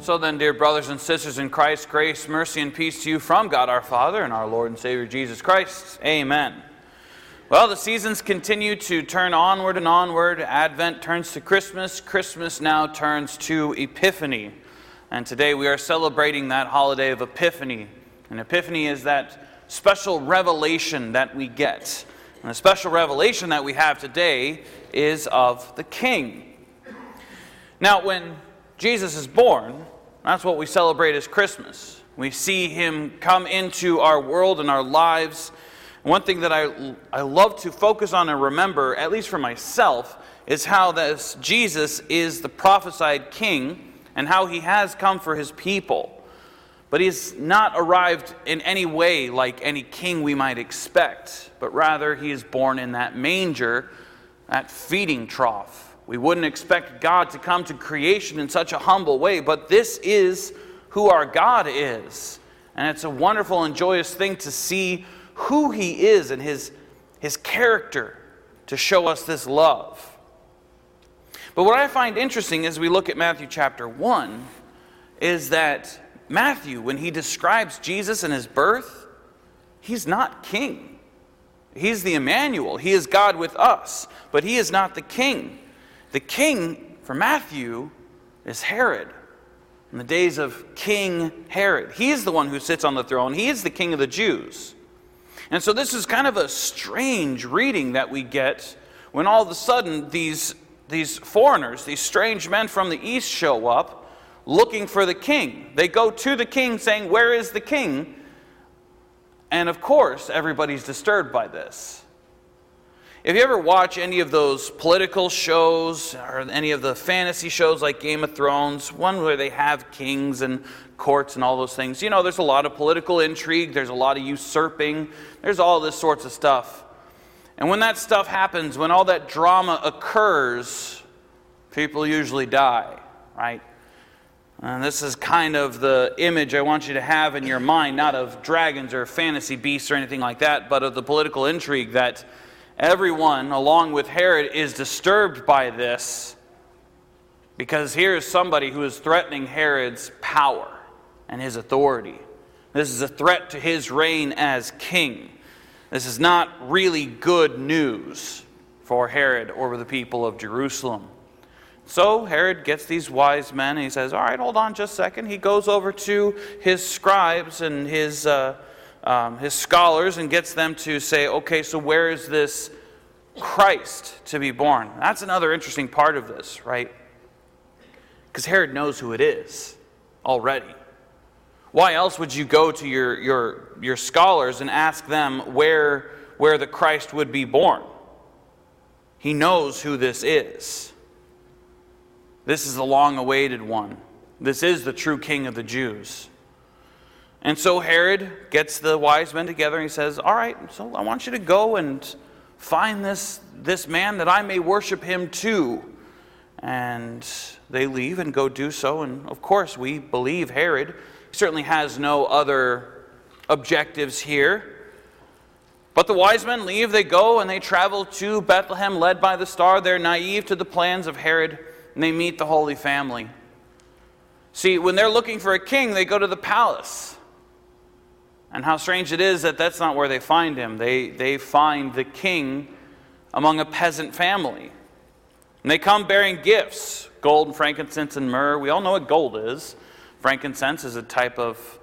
So then, dear brothers and sisters in Christ, grace, mercy, and peace to you from God our Father and our Lord and Savior Jesus Christ. Amen. Well, the seasons continue to turn onward and onward. Advent turns to Christmas. Christmas now turns to Epiphany. And today we are celebrating that holiday of Epiphany. And Epiphany is that special revelation that we get. And the special revelation that we have today is of the King. Now, when Jesus is born, that's what we celebrate as Christmas. We see him come into our world and our lives. One thing that I, I love to focus on and remember, at least for myself, is how this Jesus is the prophesied king and how he has come for his people. But he has not arrived in any way like any king we might expect, but rather he is born in that manger, that feeding trough we wouldn't expect God to come to creation in such a humble way, but this is who our God is. And it's a wonderful and joyous thing to see who He is and His, his character to show us this love. But what I find interesting as we look at Matthew chapter 1 is that Matthew, when he describes Jesus and his birth, he's not king. He's the Emmanuel. He is God with us, but he is not the king. The king for Matthew is Herod. In the days of King Herod, he is the one who sits on the throne. He is the king of the Jews. And so this is kind of a strange reading that we get when all of a sudden these, these foreigners, these strange men from the east show up looking for the king. They go to the king saying, Where is the king? And of course, everybody's disturbed by this. If you ever watch any of those political shows or any of the fantasy shows like Game of Thrones, one where they have kings and courts and all those things, you know, there's a lot of political intrigue, there's a lot of usurping, there's all this sorts of stuff. And when that stuff happens, when all that drama occurs, people usually die, right? And this is kind of the image I want you to have in your mind, not of dragons or fantasy beasts or anything like that, but of the political intrigue that Everyone, along with Herod, is disturbed by this because here is somebody who is threatening Herod's power and his authority. This is a threat to his reign as king. This is not really good news for Herod or the people of Jerusalem. So Herod gets these wise men and he says, All right, hold on just a second. He goes over to his scribes and his. Uh, um, his scholars and gets them to say, okay, so where is this Christ to be born? That's another interesting part of this, right? Because Herod knows who it is already. Why else would you go to your, your, your scholars and ask them where, where the Christ would be born? He knows who this is. This is the long awaited one. This is the true king of the Jews. And so Herod gets the wise men together and he says, All right, so I want you to go and find this, this man that I may worship him too. And they leave and go do so. And of course, we believe Herod. He certainly has no other objectives here. But the wise men leave, they go, and they travel to Bethlehem, led by the star. They're naive to the plans of Herod, and they meet the Holy Family. See, when they're looking for a king, they go to the palace. And how strange it is that that's not where they find him. They, they find the king among a peasant family. And they come bearing gifts gold, and frankincense, and myrrh. We all know what gold is. Frankincense is a type of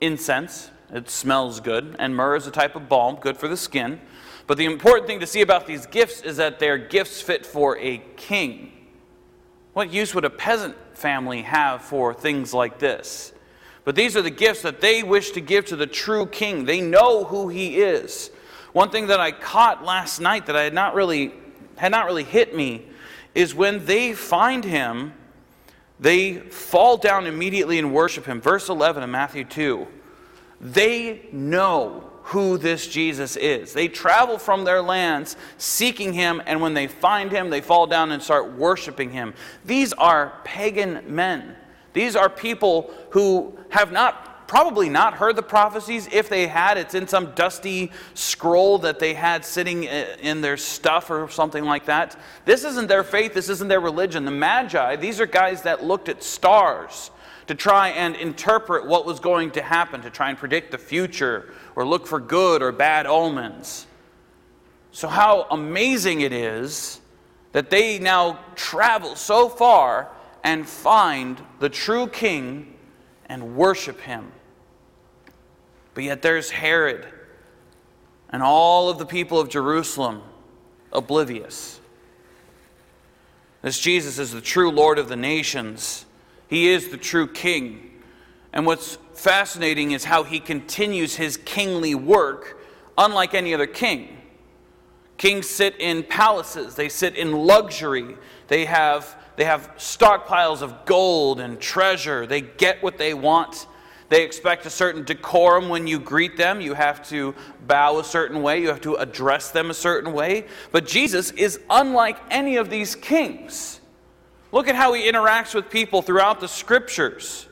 incense, it smells good. And myrrh is a type of balm, good for the skin. But the important thing to see about these gifts is that they're gifts fit for a king. What use would a peasant family have for things like this? But these are the gifts that they wish to give to the true king. They know who he is. One thing that I caught last night that I had not really had not really hit me is when they find him, they fall down immediately and worship him. Verse 11 of Matthew 2. They know who this Jesus is. They travel from their lands seeking him, and when they find him, they fall down and start worshiping him. These are pagan men. These are people who have not probably not heard the prophecies. If they had, it's in some dusty scroll that they had sitting in their stuff or something like that. This isn't their faith, this isn't their religion. The Magi, these are guys that looked at stars. to try and interpret what was going to happen, to try and predict the future, or look for good or bad omens. So, how amazing it is that they now travel so far and find the true king and worship him. But yet there's Herod and all of the people of Jerusalem oblivious. This Jesus is the true Lord of the nations, He is the true King. And what's fascinating is how He continues His kingly work unlike any other king. Kings sit in palaces, they sit in luxury, they have, they have stockpiles of gold and treasure, they get what they want. They expect a certain decorum when you greet them. You have to bow a certain way, you have to address them a certain way. But Jesus is unlike any of these kings. Look at how he interacts with people throughout the scriptures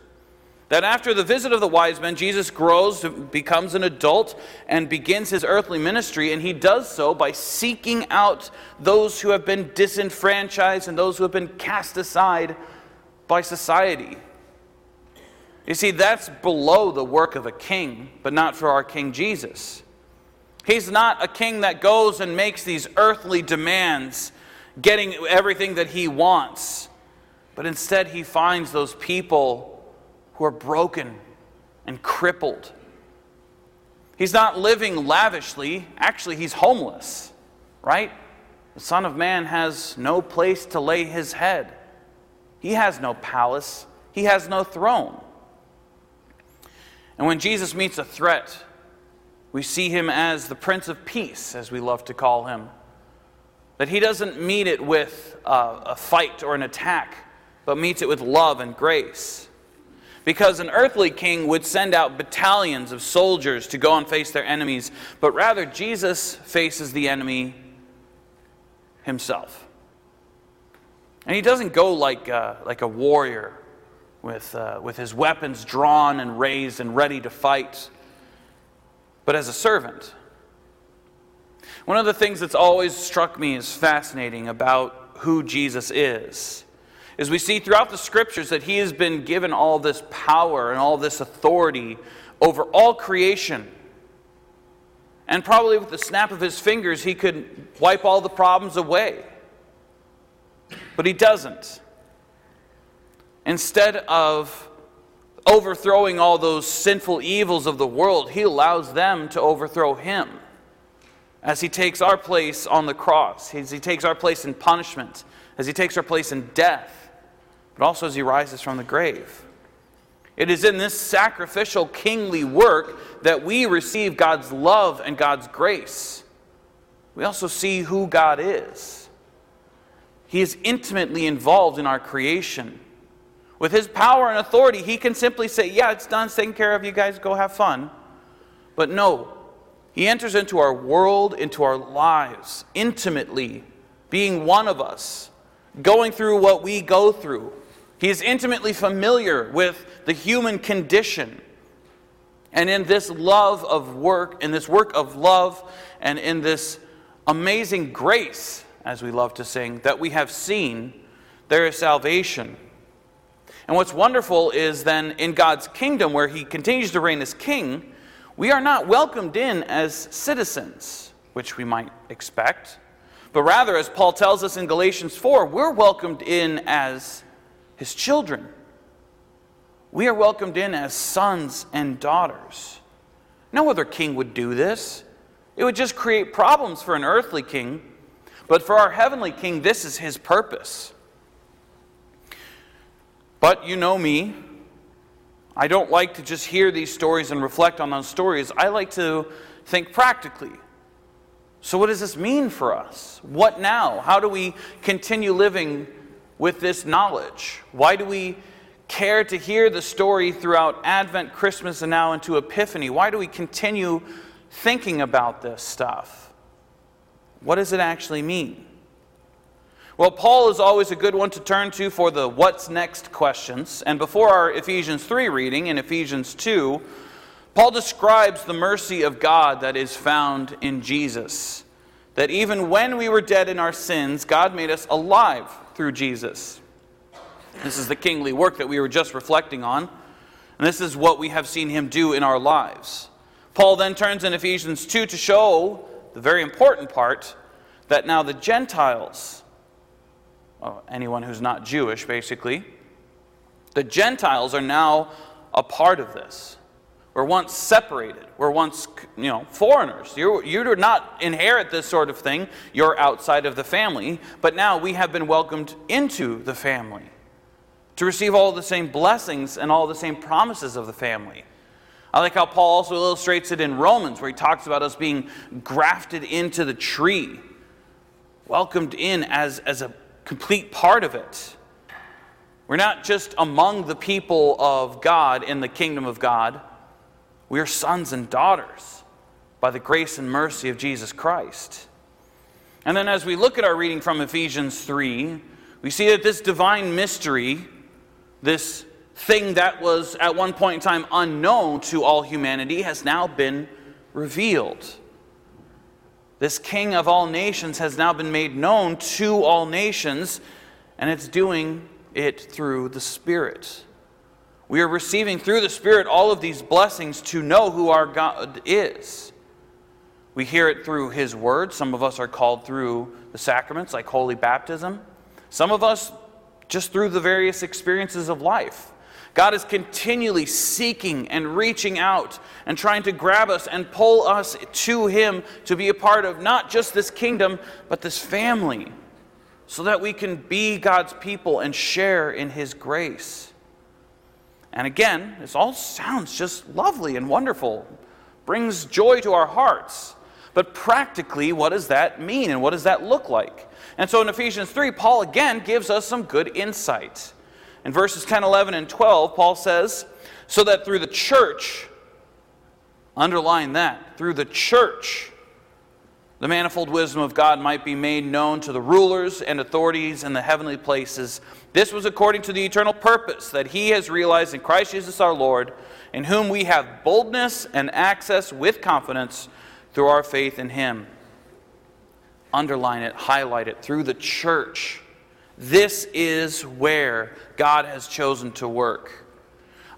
that after the visit of the wise men, Jesus grows, becomes an adult, and begins his earthly ministry. And he does so by seeking out those who have been disenfranchised and those who have been cast aside by society. You see, that's below the work of a king, but not for our King Jesus. He's not a king that goes and makes these earthly demands, getting everything that he wants, but instead he finds those people who are broken and crippled. He's not living lavishly. Actually, he's homeless, right? The Son of Man has no place to lay his head. He has no palace, he has no throne. And when Jesus meets a threat, we see him as the Prince of Peace, as we love to call him. That he doesn't meet it with uh, a fight or an attack, but meets it with love and grace because an earthly king would send out battalions of soldiers to go and face their enemies, but rather Jesus faces the enemy himself. And he doesn't go like, uh, like a warrior with, uh, with his weapons drawn and raised and ready to fight, but as a servant. One of the things that's always struck me as fascinating about who Jesus is is we see throughout the scriptures that he has been given all this power and all this authority over all creation. And probably with the snap of his fingers, he could wipe all the problems away. But he doesn't. Instead of overthrowing all those sinful evils of the world, he allows them to overthrow him as he takes our place on the cross, as he takes our place in punishment, as he takes our place in death but also as he rises from the grave. It is in this sacrificial kingly work that we receive God's love and God's grace. We also see who God is. He is intimately involved in our creation. With his power and authority, he can simply say, Yeah, it's done, it's taken care of, you guys go have fun. But no, he enters into our world, into our lives, intimately, being one of us, going through what we go through, he is intimately familiar with the human condition. And in this love of work, in this work of love, and in this amazing grace, as we love to sing, that we have seen, there is salvation. And what's wonderful is then in God's kingdom, where He continues to reign as king, we are not welcomed in as citizens, which we might expect, but rather, as Paul tells us in Galatians 4, we're welcomed in as his children. We are welcomed in as sons and daughters. No other king would do this. It would just create problems for an earthly king. But for our heavenly king, this is his purpose. But you know me. I don't like to just hear these stories and reflect on those stories. I like to think practically. So, what does this mean for us? What now? How do we continue living with this knowledge? Why do we care to hear the story throughout Advent, Christmas, and now into Epiphany? Why do we continue thinking about this stuff? What does it actually mean? Well, Paul is always a good one to turn to for the what's next questions. And before our Ephesians 3 reading in Ephesians 2, Paul describes the mercy of God that is found in Jesus. That even when we were dead in our sins, God made us alive through Jesus. This is the kingly work that we were just reflecting on. And this is what we have seen him do in our lives. Paul then turns in Ephesians 2 to show the very important part that now the Gentiles, well, anyone who's not Jewish basically, the Gentiles are now a part of this. We're once separated. We're once, you know, foreigners. You, you do not inherit this sort of thing. You're outside of the family. But now we have been welcomed into the family to receive all the same blessings and all the same promises of the family. I like how Paul also illustrates it in Romans, where he talks about us being grafted into the tree, welcomed in as, as a complete part of it. We're not just among the people of God in the kingdom of God, we are sons and daughters by the grace and mercy of Jesus Christ. And then, as we look at our reading from Ephesians 3, we see that this divine mystery, this thing that was at one point in time unknown to all humanity, has now been revealed. This King of all nations has now been made known to all nations, and it's doing it through the Spirit. We are receiving through the Spirit all of these blessings to know who our God is. We hear it through His Word. Some of us are called through the sacraments, like holy baptism. Some of us just through the various experiences of life. God is continually seeking and reaching out and trying to grab us and pull us to Him to be a part of not just this kingdom, but this family, so that we can be God's people and share in His grace. And again, this all sounds just lovely and wonderful, brings joy to our hearts. But practically, what does that mean and what does that look like? And so in Ephesians 3, Paul again gives us some good insight. In verses 10, 11, and 12, Paul says, So that through the church, underline that, through the church, the manifold wisdom of God might be made known to the rulers and authorities in the heavenly places. This was according to the eternal purpose that He has realized in Christ Jesus our Lord, in whom we have boldness and access with confidence through our faith in Him. Underline it, highlight it through the church. This is where God has chosen to work.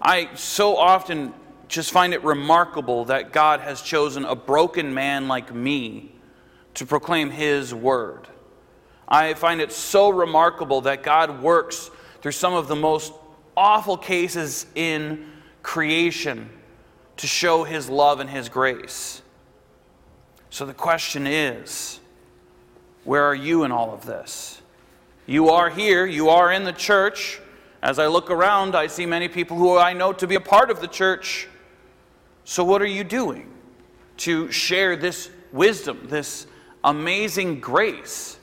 I so often just find it remarkable that God has chosen a broken man like me to proclaim His word. I find it so remarkable that God works through some of the most awful cases in creation to show His love and His grace. So the question is where are you in all of this? You are here, you are in the church. As I look around, I see many people who I know to be a part of the church. So, what are you doing to share this wisdom, this amazing grace.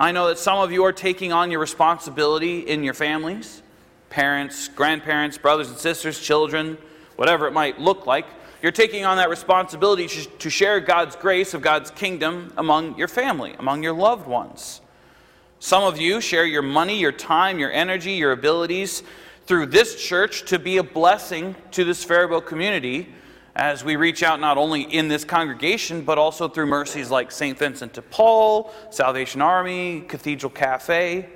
I know that some of you are taking on your responsibility in your families parents, grandparents, brothers and sisters, children, whatever it might look like. You're taking on that responsibility to share God's grace of God's kingdom among your family, among your loved ones. Some of you share your money, your time, your energy, your abilities through this church to be a blessing to this Faribault community as we reach out not only in this congregation, but also through mercies like St. Vincent de Paul, Salvation Army, Cathedral Cafe.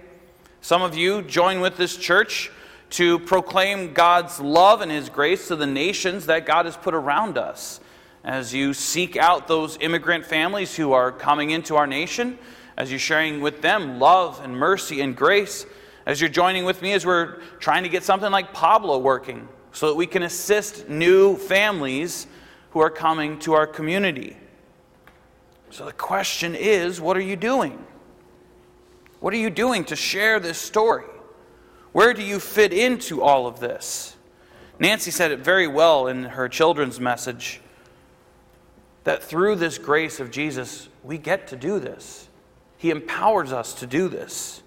Some of you join with this church to proclaim God's love and His grace to the nations that God has put around us. As you seek out those immigrant families who are coming into our nation, as you're sharing with them love and mercy and grace, as you're joining with me as we're trying to get something like Pablo working so that we can assist new families who are coming to our community. So the question is what are you doing? What are you doing to share this story? Where do you fit into all of this? Nancy said it very well in her children's message that through this grace of Jesus, we get to do this. He empowers us to do this.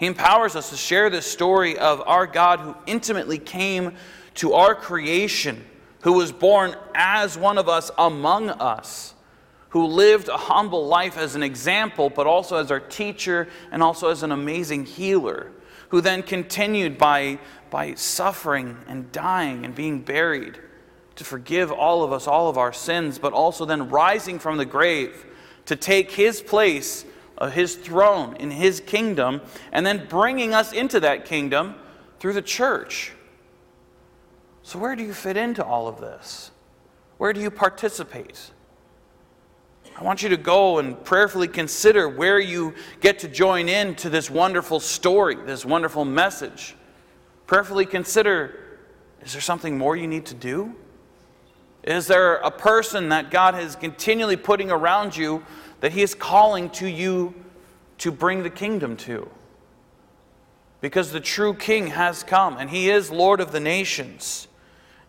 He empowers us to share this story of our God who intimately came to our creation, who was born as one of us among us, who lived a humble life as an example, but also as our teacher and also as an amazing healer, who then continued by, by suffering and dying and being buried to forgive all of us all of our sins, but also then rising from the grave to take his place of his throne in his kingdom, and then bringing us into that kingdom through the church. So, where do you fit into all of this? Where do you participate? I want you to go and prayerfully consider where you get to join in to this wonderful story, this wonderful message. Prayerfully consider is there something more you need to do? Is there a person that God is continually putting around you that He is calling to you to bring the kingdom to? Because the true King has come and He is Lord of the nations.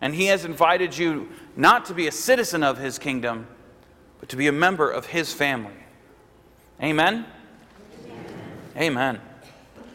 And He has invited you not to be a citizen of His kingdom but to be a member of his family. Amen? Amen. Amen.